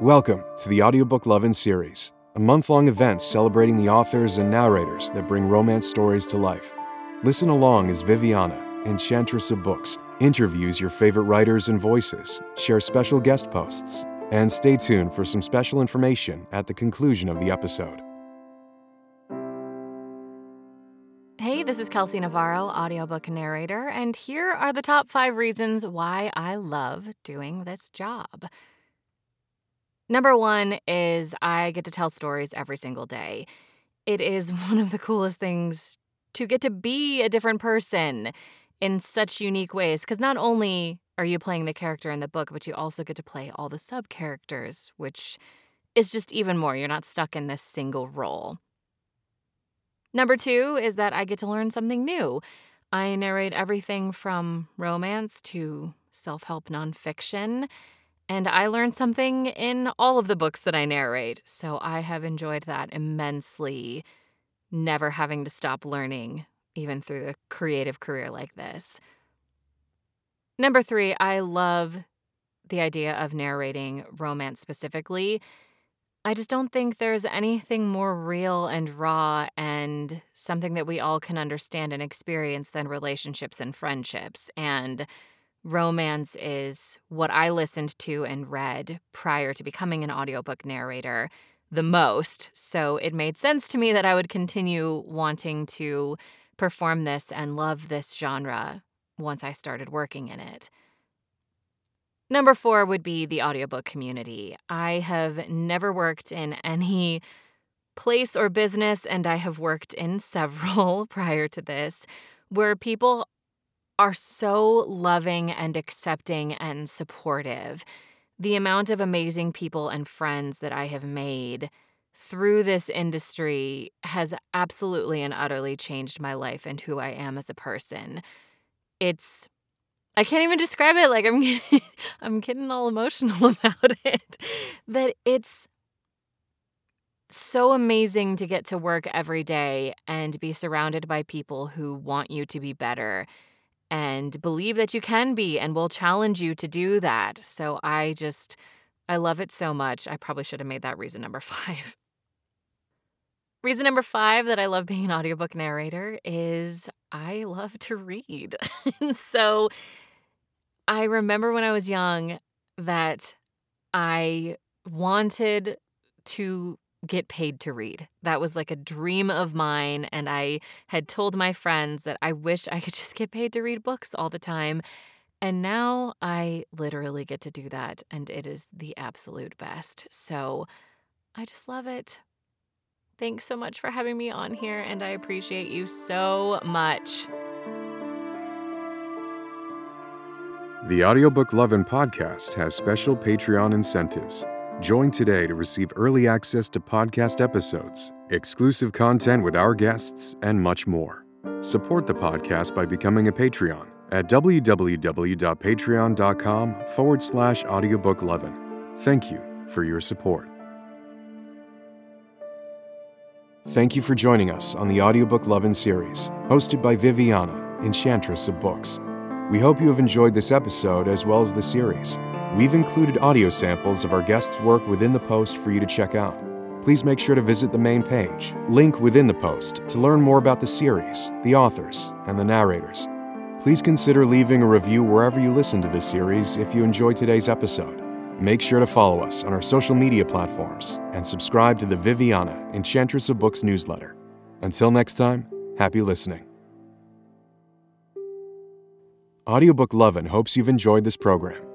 Welcome to the Audiobook Lovin' series, a month long event celebrating the authors and narrators that bring romance stories to life. Listen along as Viviana, enchantress of books, interviews your favorite writers and voices, shares special guest posts, and stay tuned for some special information at the conclusion of the episode. Hey, this is Kelsey Navarro, audiobook narrator, and here are the top five reasons why I love doing this job. Number one is I get to tell stories every single day. It is one of the coolest things to get to be a different person in such unique ways, because not only are you playing the character in the book, but you also get to play all the sub characters, which is just even more. You're not stuck in this single role. Number two is that I get to learn something new. I narrate everything from romance to self help nonfiction, and I learn something in all of the books that I narrate. So I have enjoyed that immensely, never having to stop learning, even through a creative career like this. Number three, I love the idea of narrating romance specifically I just don't think there's anything more real and raw and something that we all can understand and experience than relationships and friendships. And romance is what I listened to and read prior to becoming an audiobook narrator the most. So it made sense to me that I would continue wanting to perform this and love this genre once I started working in it. Number four would be the audiobook community. I have never worked in any place or business, and I have worked in several prior to this, where people are so loving and accepting and supportive. The amount of amazing people and friends that I have made through this industry has absolutely and utterly changed my life and who I am as a person. It's I can't even describe it. Like I'm getting, I'm getting all emotional about it. That it's so amazing to get to work every day and be surrounded by people who want you to be better and believe that you can be and will challenge you to do that. So I just I love it so much. I probably should have made that reason number 5. Reason number 5 that I love being an audiobook narrator is I love to read. and so I remember when I was young that I wanted to get paid to read. That was like a dream of mine. And I had told my friends that I wish I could just get paid to read books all the time. And now I literally get to do that. And it is the absolute best. So I just love it. Thanks so much for having me on here. And I appreciate you so much. The Audiobook Lovin' podcast has special Patreon incentives. Join today to receive early access to podcast episodes, exclusive content with our guests, and much more. Support the podcast by becoming a Patreon at www.patreon.com forward slash audiobooklovin. Thank you for your support. Thank you for joining us on the Audiobook Lovin' series, hosted by Viviana, Enchantress of Books. We hope you have enjoyed this episode as well as the series. We've included audio samples of our guests' work within the post for you to check out. Please make sure to visit the main page, link within the post, to learn more about the series, the authors, and the narrators. Please consider leaving a review wherever you listen to this series if you enjoyed today's episode. Make sure to follow us on our social media platforms and subscribe to the Viviana Enchantress of Books newsletter. Until next time, happy listening. Audiobook Lovin' hopes you've enjoyed this program.